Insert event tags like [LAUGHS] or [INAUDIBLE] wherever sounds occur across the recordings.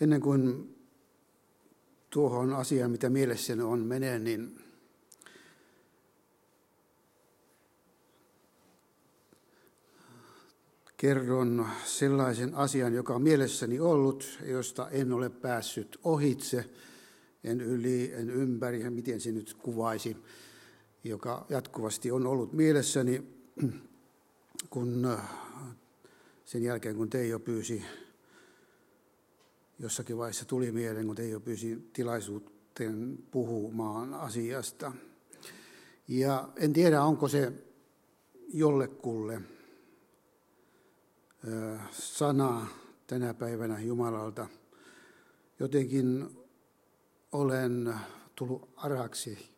Ennen kuin tuohon asiaan, mitä mielessäni on, menee, niin kerron sellaisen asian, joka on mielessäni ollut, josta en ole päässyt ohitse, en yli, en ympäri, miten se nyt kuvaisi, joka jatkuvasti on ollut mielessäni, kun sen jälkeen kun Teijo pyysi, jossakin vaiheessa tuli mieleen, kun Teijo pyysi tilaisuuteen puhumaan asiasta. Ja en tiedä, onko se jollekulle sana tänä päivänä Jumalalta. Jotenkin olen tullut araksi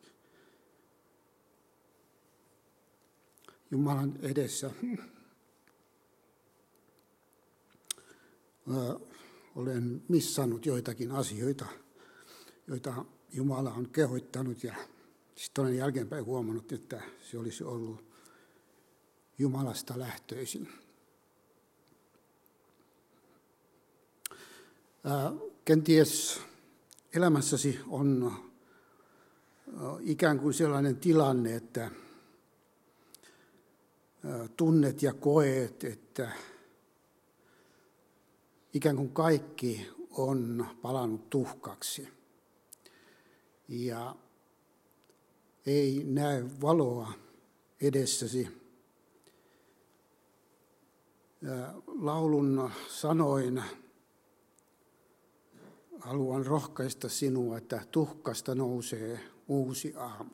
Jumalan edessä. [LAUGHS] Olen missannut joitakin asioita, joita Jumala on kehoittanut ja sitten olen jälkeenpäin huomannut, että se olisi ollut Jumalasta lähtöisin. Kenties elämässäsi on ikään kuin sellainen tilanne, että tunnet ja koet, että ikään kuin kaikki on palannut tuhkaksi. Ja ei näe valoa edessäsi. Laulun sanoin haluan rohkaista sinua, että tuhkasta nousee uusi aamu.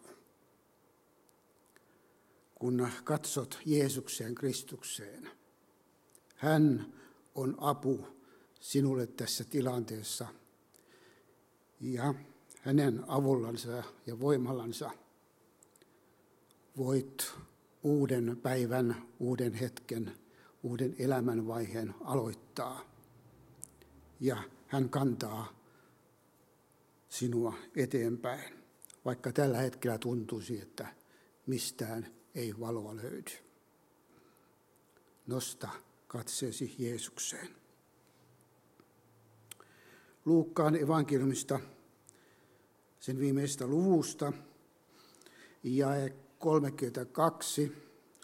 Kun katsot Jeesukseen Kristukseen, hän on apu sinulle tässä tilanteessa ja hänen avullansa ja voimallansa voit uuden päivän, uuden hetken, uuden elämänvaiheen aloittaa. Ja hän kantaa sinua eteenpäin, vaikka tällä hetkellä tuntuisi, että mistään ei valoa löydy. Nosta katseesi Jeesukseen. Luukkaan evankeliumista, sen viimeisestä luvusta, ja 32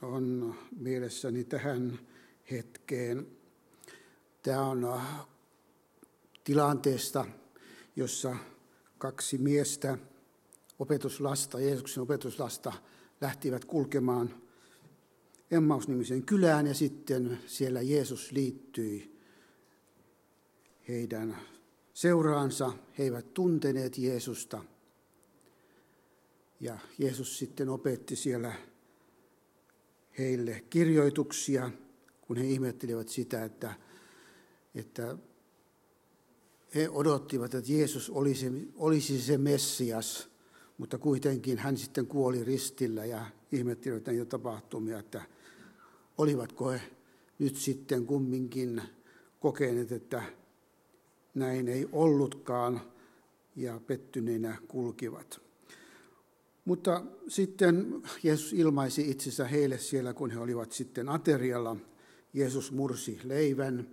on mielessäni tähän hetkeen. Tämä on tilanteesta, jossa kaksi miestä, opetuslasta, Jeesuksen opetuslasta, lähtivät kulkemaan Emmaus-nimiseen kylään ja sitten siellä Jeesus liittyi heidän seuraansa. He eivät tunteneet Jeesusta. Ja Jeesus sitten opetti siellä heille kirjoituksia, kun he ihmettelivät sitä, että, että he odottivat, että Jeesus olisi, olisi se Messias, mutta kuitenkin hän sitten kuoli ristillä ja ihmettelivät näitä tapahtumia, että olivatko he nyt sitten kumminkin kokeneet, että näin ei ollutkaan ja pettyneinä kulkivat. Mutta sitten Jeesus ilmaisi itsensä heille siellä, kun he olivat sitten aterialla. Jeesus mursi leivän,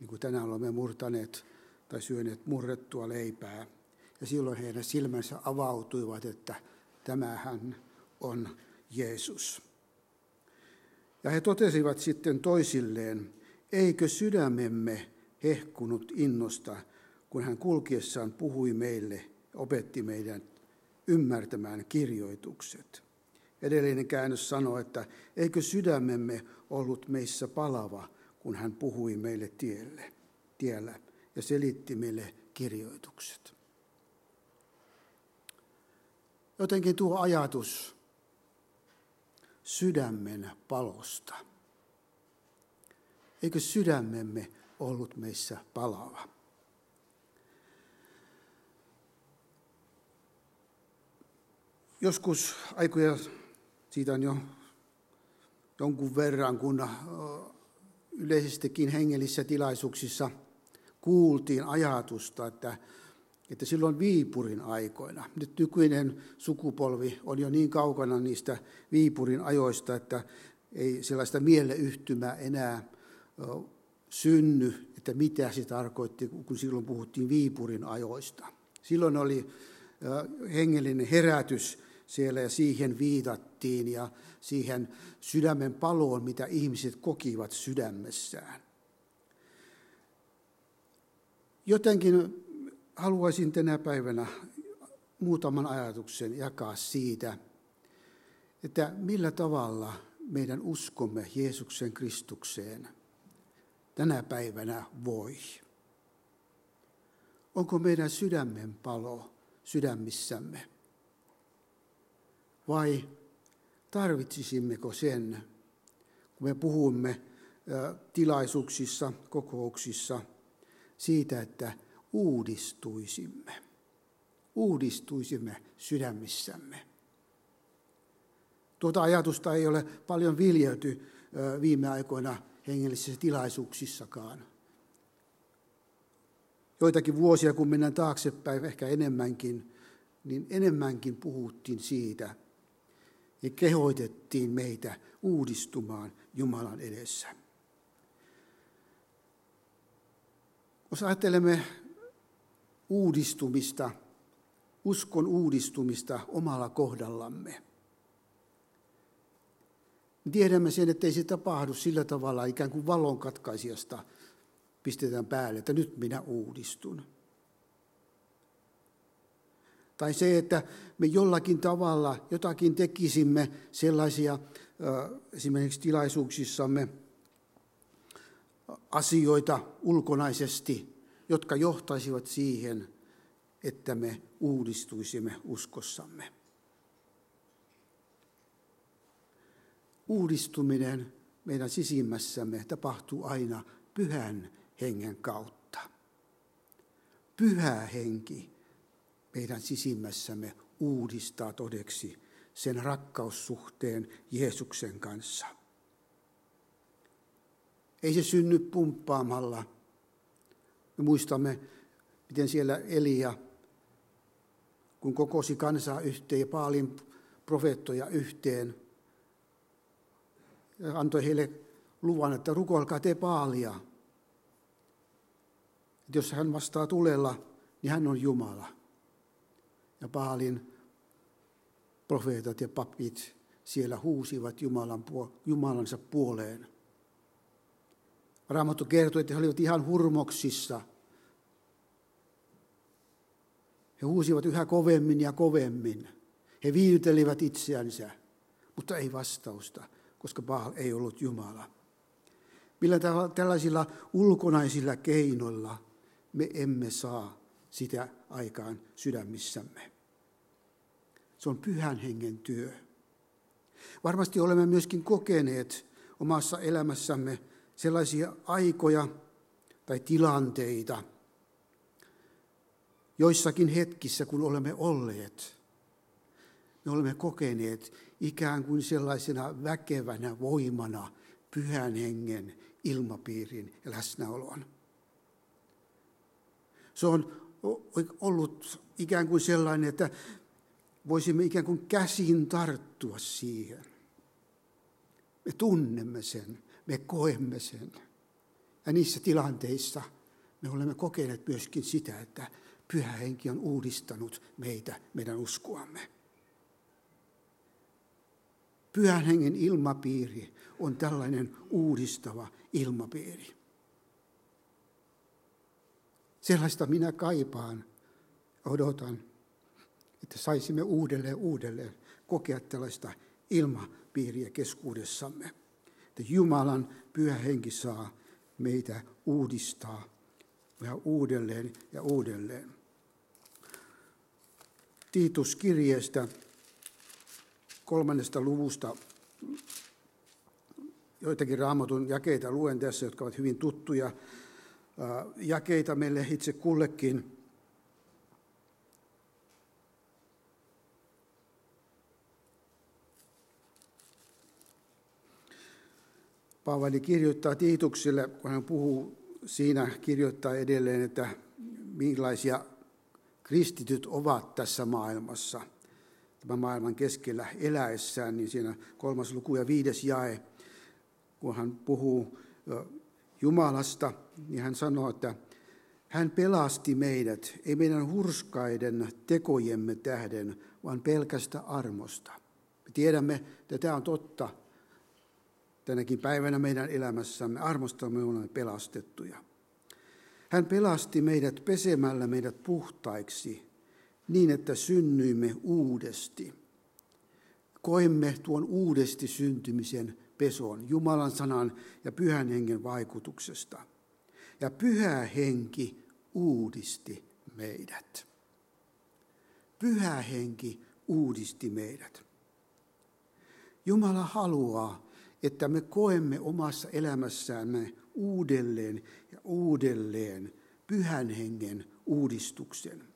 niin kuin tänään olemme murtaneet tai syöneet murrettua leipää. Ja silloin heidän silmänsä avautuivat, että tämähän on Jeesus. Ja he totesivat sitten toisilleen, eikö sydämemme hehkunut innosta, kun hän kulkiessaan puhui meille, opetti meidän ymmärtämään kirjoitukset. Edellinen käännös sanoo, että eikö sydämemme ollut meissä palava, kun hän puhui meille tielle, tiellä ja selitti meille kirjoitukset. Jotenkin tuo ajatus sydämen palosta. Eikö sydämemme ollut meissä palava? Joskus aikoja, siitä on jo jonkun verran, kun yleisestikin hengellisissä tilaisuuksissa – kuultiin ajatusta, että, että silloin Viipurin aikoina, nyt nykyinen sukupolvi on jo niin kaukana niistä Viipurin ajoista, että ei sellaista mieleyhtymää enää synny, että mitä se tarkoitti, kun silloin puhuttiin Viipurin ajoista. Silloin oli hengellinen herätys siellä ja siihen viitattiin ja siihen sydämen paloon, mitä ihmiset kokivat sydämessään. Jotenkin haluaisin tänä päivänä muutaman ajatuksen jakaa siitä, että millä tavalla meidän uskomme Jeesuksen Kristukseen tänä päivänä voi. Onko meidän sydämen palo sydämissämme? Vai tarvitsisimmeko sen, kun me puhumme tilaisuuksissa, kokouksissa siitä, että uudistuisimme. Uudistuisimme sydämissämme. Tuota ajatusta ei ole paljon viljelty viime aikoina hengellisissä tilaisuuksissakaan. Joitakin vuosia, kun mennään taaksepäin, ehkä enemmänkin, niin enemmänkin puhuttiin siitä ja kehoitettiin meitä uudistumaan Jumalan edessä. Jos ajattelemme uudistumista, uskon uudistumista omalla kohdallamme, tiedämme sen, että ei se tapahdu sillä tavalla ikään kuin valon katkaisijasta pistetään päälle, että nyt minä uudistun. Tai se, että me jollakin tavalla jotakin tekisimme sellaisia esimerkiksi tilaisuuksissamme asioita ulkonaisesti, jotka johtaisivat siihen, että me uudistuisimme uskossamme. Uudistuminen meidän sisimmässämme tapahtuu aina pyhän hengen kautta. Pyhä henki meidän sisimmässämme uudistaa todeksi sen rakkaussuhteen Jeesuksen kanssa. Ei se synny pumppaamalla. Me muistamme, miten siellä Elia, kun kokosi kansaa yhteen ja Paalin profeettoja yhteen, antoi heille luvan, että rukoilkaa te Paalia. Että jos hän vastaa tulella, niin hän on Jumala. Ja Paalin profeetat ja papit siellä huusivat Jumalan, Jumalansa puoleen. Raamattu kertoi, että he olivat ihan hurmoksissa. He huusivat yhä kovemmin ja kovemmin. He viiytelivät itseänsä, mutta ei vastausta, koska Baal ei ollut Jumala. Millä tällaisilla ulkonaisilla keinoilla me emme saa sitä aikaan sydämissämme. Se on pyhän hengen työ. Varmasti olemme myöskin kokeneet omassa elämässämme sellaisia aikoja tai tilanteita, joissakin hetkissä, kun olemme olleet, me olemme kokeneet ikään kuin sellaisena väkevänä voimana pyhän hengen ilmapiirin läsnäolon. Se on ollut ikään kuin sellainen, että voisimme ikään kuin käsin tarttua siihen. Me tunnemme sen, me koemme sen. Ja niissä tilanteissa me olemme kokeneet myöskin sitä, että pyhä henki on uudistanut meitä, meidän uskoamme. Pyhän hengen ilmapiiri on tällainen uudistava ilmapiiri. Sellaista minä kaipaan, odotan, että saisimme uudelleen uudelleen kokea tällaista ilmapiiriä keskuudessamme. Että Jumalan pyhä henki saa meitä uudistaa ja uudelleen ja uudelleen. Tiitus kirjeestä kolmannesta luvusta joitakin raamatun jakeita luen tässä, jotka ovat hyvin tuttuja jakeita meille itse kullekin. Paavali kirjoittaa Tiitukselle, kun hän puhuu siinä, kirjoittaa edelleen, että millaisia kristityt ovat tässä maailmassa, tämän maailman keskellä eläessään, niin siinä kolmas luku ja viides jae, kun hän puhuu Jumalasta, niin hän sanoo, että hän pelasti meidät, ei meidän hurskaiden tekojemme tähden, vaan pelkästä armosta. Me tiedämme, että tämä on totta tänäkin päivänä meidän elämässämme. Armosta me olemme pelastettuja. Hän pelasti meidät pesemällä meidät puhtaiksi niin, että synnyimme uudesti. Koimme tuon uudesti syntymisen peson Jumalan sanan ja pyhän hengen vaikutuksesta. Ja pyhä henki uudisti meidät. Pyhä henki uudisti meidät. Jumala haluaa, että me koemme omassa elämässämme uudelleen ja uudelleen pyhän hengen uudistuksen.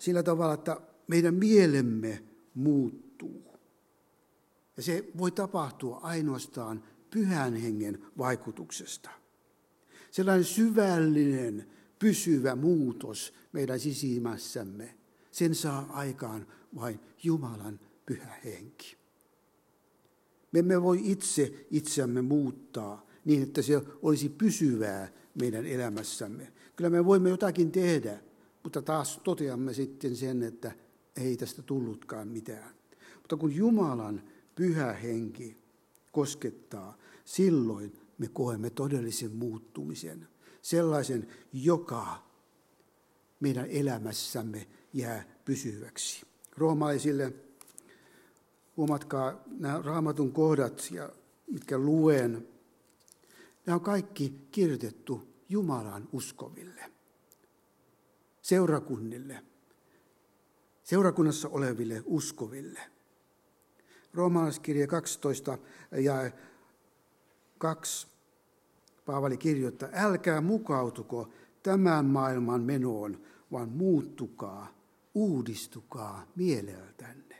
Sillä tavalla, että meidän mielemme muuttuu. Ja se voi tapahtua ainoastaan pyhän hengen vaikutuksesta. Sellainen syvällinen, pysyvä muutos meidän sisimmässämme, sen saa aikaan vain Jumalan pyhä henki. Me emme voi itse itseämme muuttaa niin, että se olisi pysyvää meidän elämässämme. Kyllä me voimme jotakin tehdä, mutta taas toteamme sitten sen, että ei tästä tullutkaan mitään. Mutta kun Jumalan pyhä henki koskettaa, silloin me koemme todellisen muuttumisen. Sellaisen, joka meidän elämässämme jää pysyväksi. Roomalaisille Huomatkaa nämä raamatun kohdat, ja mitkä luen. Nämä on kaikki kirjoitettu Jumalan uskoville, seurakunnille, seurakunnassa oleville uskoville. Roomalaiskirja 12 ja 2 Paavali kirjoittaa, älkää mukautuko tämän maailman menoon, vaan muuttukaa, uudistukaa mieleltänne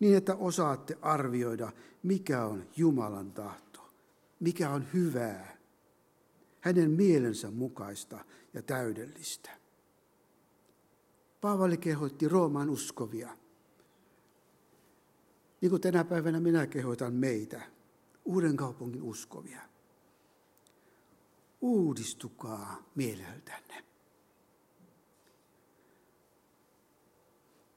niin että osaatte arvioida, mikä on Jumalan tahto, mikä on hyvää, hänen mielensä mukaista ja täydellistä. Paavali kehoitti Rooman uskovia. Niin kuin tänä päivänä minä kehoitan meitä, uuden kaupungin uskovia. Uudistukaa mieleltänne.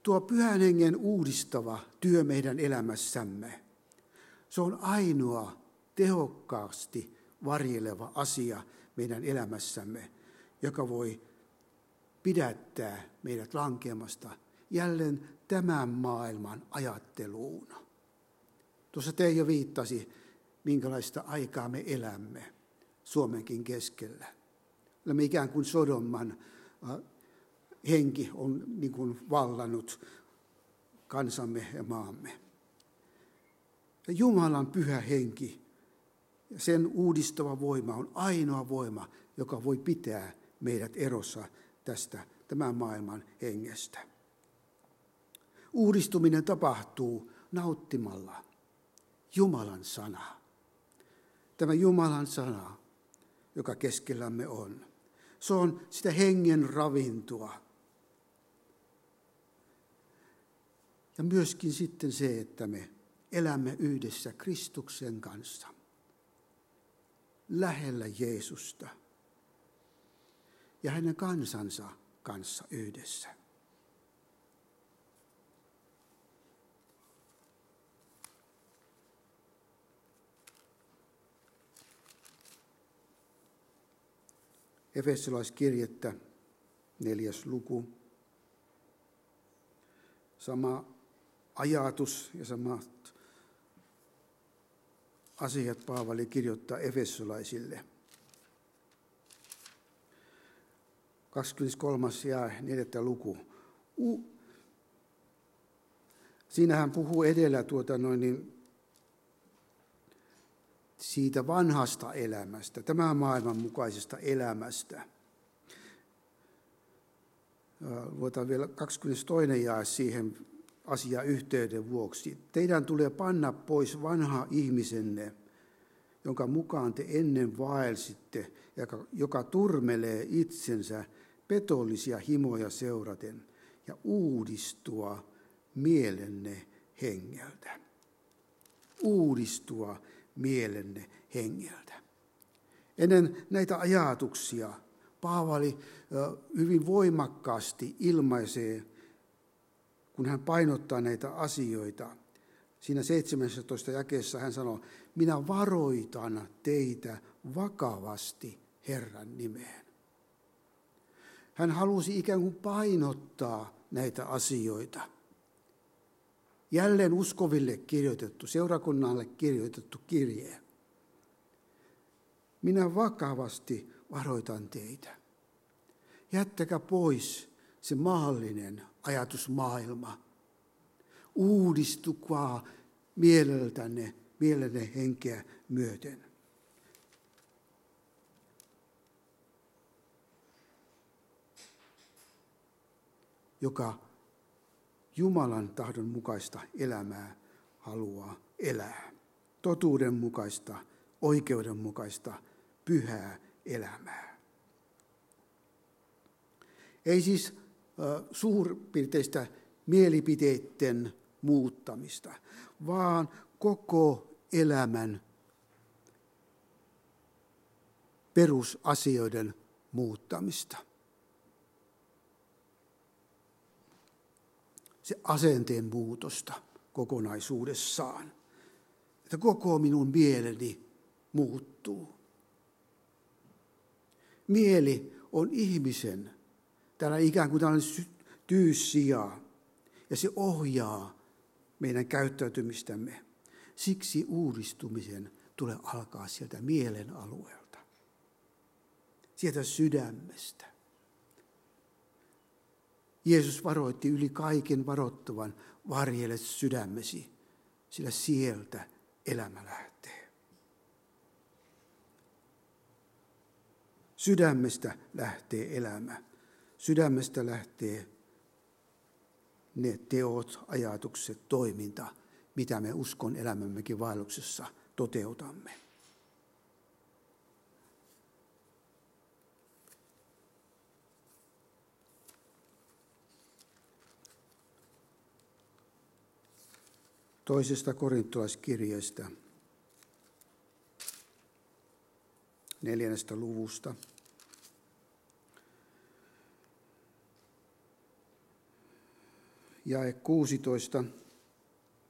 tuo pyhän hengen uudistava työ meidän elämässämme, se on ainoa tehokkaasti varjeleva asia meidän elämässämme, joka voi pidättää meidät lankeamasta jälleen tämän maailman ajatteluun. Tuossa Teijo viittasi, minkälaista aikaa me elämme Suomenkin keskellä. Olemme ikään kuin Sodomman henki on niin kuin vallannut kansamme ja maamme. Ja Jumalan pyhä henki, sen uudistava voima on ainoa voima, joka voi pitää meidät erossa tästä tämän maailman hengestä. Uudistuminen tapahtuu nauttimalla Jumalan sanaa. Tämä Jumalan sana, joka keskellämme on. Se on sitä hengen ravintoa, Ja myöskin sitten se, että me elämme yhdessä Kristuksen kanssa, lähellä Jeesusta ja hänen kansansa kanssa yhdessä. Efesolaiskirjettä, neljäs luku. Sama ajatus ja samat asiat Paavali kirjoittaa Efesolaisille. 23. ja 4. luku. U- Siinä hän puhuu edellä tuota noin, niin siitä vanhasta elämästä, tämän maailman mukaisesta elämästä. Luotaan vielä 22. jae siihen asia yhteyden vuoksi. Teidän tulee panna pois vanha ihmisenne, jonka mukaan te ennen vaelsitte, joka turmelee itsensä petollisia himoja seuraten ja uudistua mielenne hengeltä. uudistua mielenne hengeltä. Ennen näitä ajatuksia Paavali hyvin voimakkaasti ilmaisee, kun hän painottaa näitä asioita. Siinä 17 jakeessa hän sanoo, minä varoitan teitä vakavasti Herran nimeen. Hän halusi ikään kuin painottaa näitä asioita. Jälleen uskoville kirjoitettu, seurakunnalle kirjoitettu kirje. Minä vakavasti varoitan teitä. Jättäkää pois se maallinen ajatusmaailma. Uudistukaa mieleltänne, mielenne henkeä myöten. Joka Jumalan tahdon mukaista elämää haluaa elää. Totuudenmukaista, oikeudenmukaista, pyhää elämää. Ei siis suurpiirteistä mielipiteiden muuttamista, vaan koko elämän perusasioiden muuttamista. Se asenteen muutosta kokonaisuudessaan. Että koko minun mieleni muuttuu. Mieli on ihmisen, täällä ikään kuin tällainen tyyssija, ja se ohjaa meidän käyttäytymistämme. Siksi uudistumisen tulee alkaa sieltä mielen alueelta, sieltä sydämestä. Jeesus varoitti yli kaiken varoittavan, varjele sydämesi, sillä sieltä elämä lähtee. Sydämestä lähtee elämä. Sydämestä lähtee ne teot, ajatukset, toiminta, mitä me uskon elämämmekin vaelluksessa toteutamme. Toisesta korintolaiskirjeestä, neljännestä luvusta. Jae 16,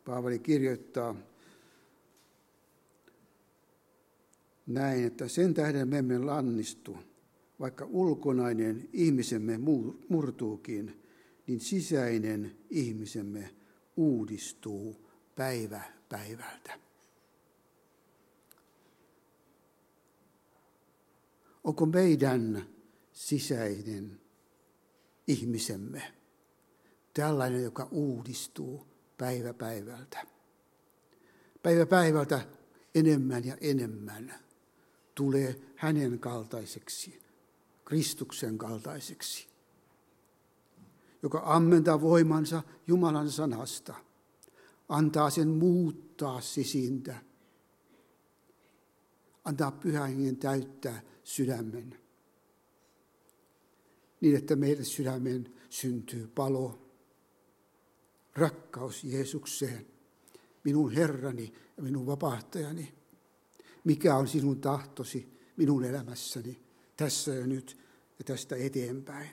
Paavali kirjoittaa näin, että sen tähden me emme lannistu, vaikka ulkonainen ihmisemme murtuukin, niin sisäinen ihmisemme uudistuu päivä päivältä. Onko meidän sisäinen ihmisemme tällainen, joka uudistuu päivä päivältä. Päivä päivältä enemmän ja enemmän tulee hänen kaltaiseksi, Kristuksen kaltaiseksi, joka ammentaa voimansa Jumalan sanasta, antaa sen muuttaa sisintä, antaa pyhän täyttää sydämen, niin että meille sydämen syntyy palo, rakkaus Jeesukseen, minun Herrani ja minun vapahtajani. Mikä on sinun tahtosi minun elämässäni tässä ja nyt ja tästä eteenpäin.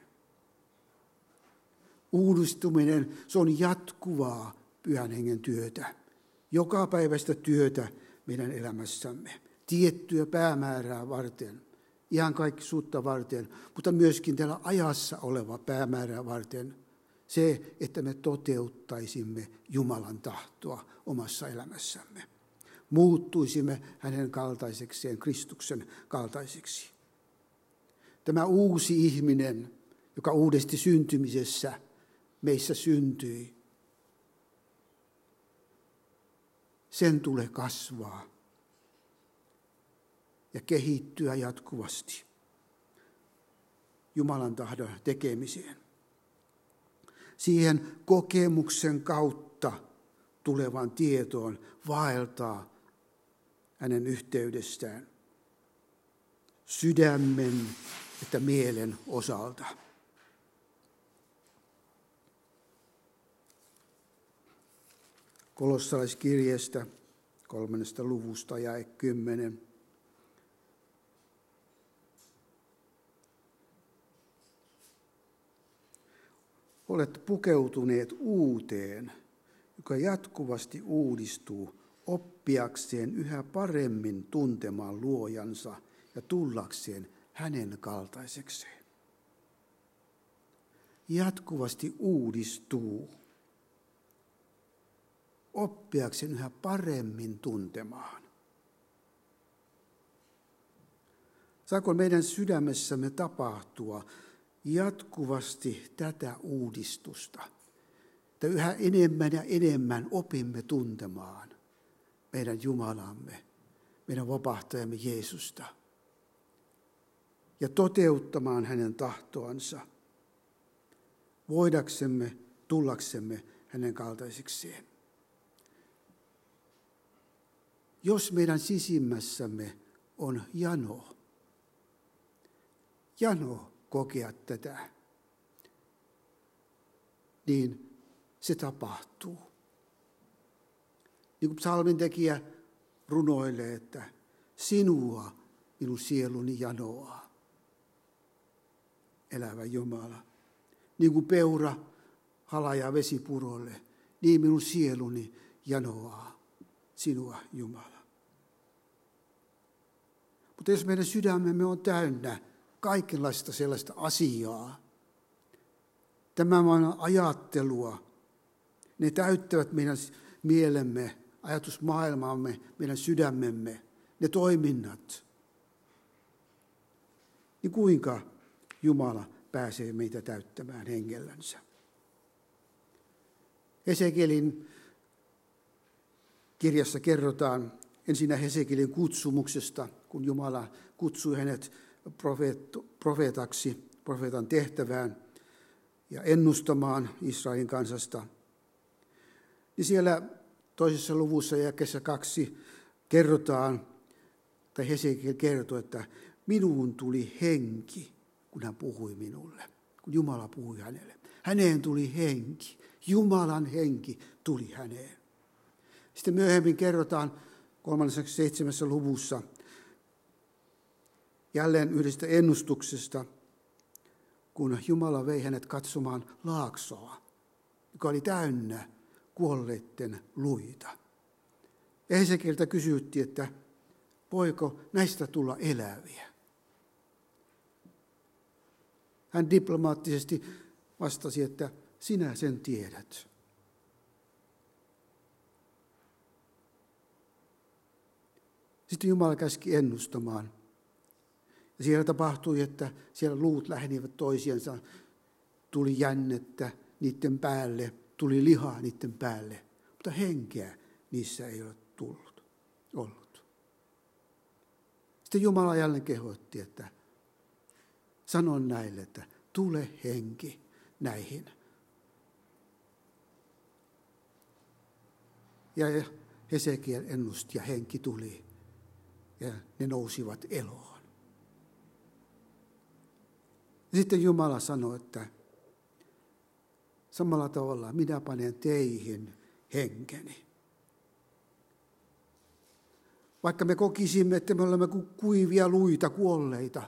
Uudistuminen, se on jatkuvaa pyhän hengen työtä. Joka päivästä työtä meidän elämässämme. Tiettyä päämäärää varten, ihan kaikki suutta varten, mutta myöskin tällä ajassa oleva päämäärää varten – se, että me toteuttaisimme Jumalan tahtoa omassa elämässämme. Muuttuisimme hänen kaltaisekseen, Kristuksen kaltaiseksi. Tämä uusi ihminen, joka uudesti syntymisessä meissä syntyi, sen tulee kasvaa ja kehittyä jatkuvasti Jumalan tahdon tekemiseen siihen kokemuksen kautta tulevan tietoon vaeltaa hänen yhteydestään sydämen että mielen osalta. Kolossalaiskirjeestä kolmannesta luvusta ja kymmenen. Olette pukeutuneet uuteen, joka jatkuvasti uudistuu oppiakseen yhä paremmin tuntemaan luojansa ja tullakseen hänen kaltaisekseen. Jatkuvasti uudistuu oppiakseen yhä paremmin tuntemaan. Saako meidän sydämessämme tapahtua jatkuvasti tätä uudistusta, että yhä enemmän ja enemmän opimme tuntemaan meidän Jumalamme, meidän vapahtajamme Jeesusta ja toteuttamaan hänen tahtoansa, voidaksemme, tullaksemme hänen kaltaisikseen. Jos meidän sisimmässämme on jano, jano kokea tätä, niin se tapahtuu. Niin kuin psalmin tekijä runoilee, että sinua minun sieluni janoaa, elävä Jumala. Niin kuin peura halajaa vesipurolle, niin minun sieluni janoaa sinua Jumala. Mutta jos meidän sydämemme on täynnä kaikenlaista sellaista asiaa, tämä on ajattelua, ne täyttävät meidän mielemme, ajatusmaailmaamme, meidän sydämemme, ne toiminnat. Niin kuinka Jumala pääsee meitä täyttämään hengellänsä? Hesekelin kirjassa kerrotaan ensinnä Hesekelin kutsumuksesta, kun Jumala kutsui hänet profeetaksi, profeetan tehtävään ja ennustamaan Israelin kansasta. Niin siellä toisessa luvussa kesä kaksi kerrotaan, tai Hesekiel kertoo, että minuun tuli henki, kun hän puhui minulle, kun Jumala puhui hänelle. Häneen tuli henki, Jumalan henki tuli häneen. Sitten myöhemmin kerrotaan kolmannessa seitsemässä luvussa jälleen yhdestä ennustuksesta, kun Jumala vei hänet katsomaan laaksoa, joka oli täynnä kuolleiden luita. Ehesekiltä kysyttiin, että voiko näistä tulla eläviä. Hän diplomaattisesti vastasi, että sinä sen tiedät. Sitten Jumala käski ennustamaan. Ja siellä tapahtui, että siellä luut lähenivät toisiansa. Tuli jännettä niiden päälle, tuli lihaa niiden päälle, mutta henkeä niissä ei ole tullut, ollut. Sitten Jumala jälleen kehotti, että sanon näille, että tule henki näihin. Ja Hesekiel ennusti ja henki tuli ja ne nousivat eloon. Sitten Jumala sanoi, että samalla tavalla minä panen teihin henkeni. Vaikka me kokisimme, että me olemme kuivia luita, kuolleita.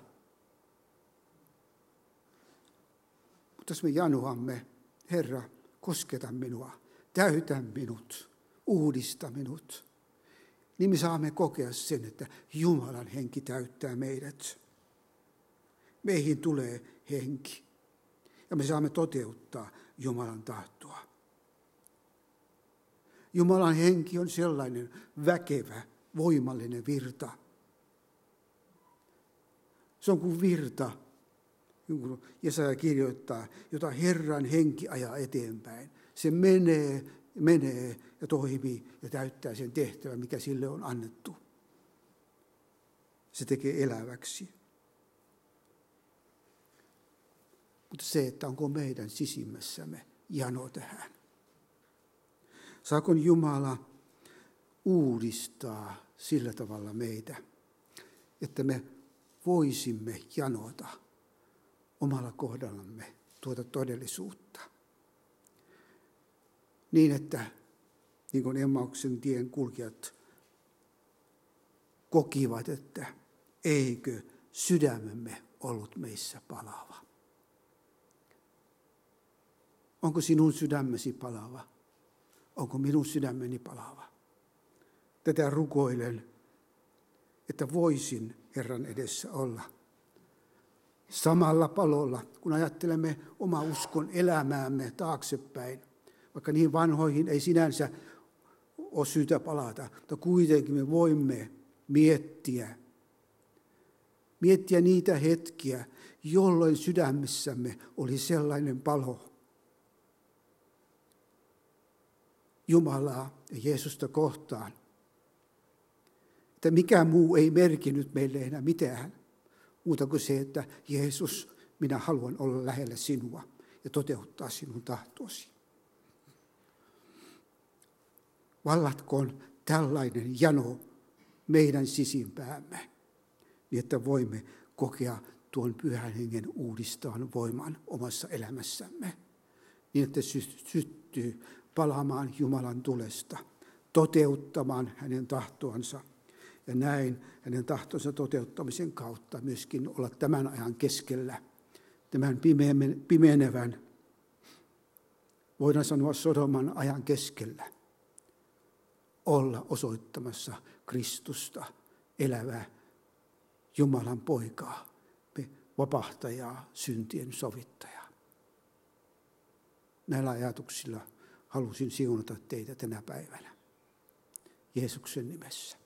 Mutta jos me janoamme, Herra, kosketa minua, täytä minut, uudista minut niin me saamme kokea sen, että Jumalan henki täyttää meidät. Meihin tulee henki. Ja me saamme toteuttaa Jumalan tahtoa. Jumalan henki on sellainen väkevä, voimallinen virta. Se on kuin virta, kun Jesaja kirjoittaa, jota Herran henki ajaa eteenpäin. Se menee menee ja toimii ja täyttää sen tehtävän, mikä sille on annettu. Se tekee eläväksi. Mutta se, että onko meidän sisimmässämme jano tähän. Saako Jumala uudistaa sillä tavalla meitä, että me voisimme janota omalla kohdallamme tuota todellisuutta niin että niin kuin Emmauksen tien kulkijat kokivat, että eikö sydämemme ollut meissä palava. Onko sinun sydämesi palava? Onko minun sydämeni palava? Tätä rukoilen, että voisin Herran edessä olla samalla palolla, kun ajattelemme oma uskon elämäämme taaksepäin. Vaikka niin vanhoihin ei sinänsä ole syytä palata, mutta kuitenkin me voimme miettiä, miettiä niitä hetkiä, jolloin sydämessämme oli sellainen palo, Jumalaa ja Jeesusta kohtaan, että mikä muu ei merkinnyt meille enää mitään, muuta kuin se, että Jeesus, minä haluan olla lähellä sinua ja toteuttaa sinun tahtosi. Vallatkoon tällainen jano meidän sisimpäämme, niin että voimme kokea tuon pyhän hengen uudistavan voiman omassa elämässämme, niin että syttyy palaamaan Jumalan tulesta, toteuttamaan hänen tahtoansa ja näin hänen tahtonsa toteuttamisen kautta myöskin olla tämän ajan keskellä, tämän pimenevän, voidaan sanoa Sodoman ajan keskellä, olla osoittamassa Kristusta, elävää Jumalan poikaa, vapahtajaa, syntien sovittajaa. Näillä ajatuksilla halusin siunata teitä tänä päivänä. Jeesuksen nimessä.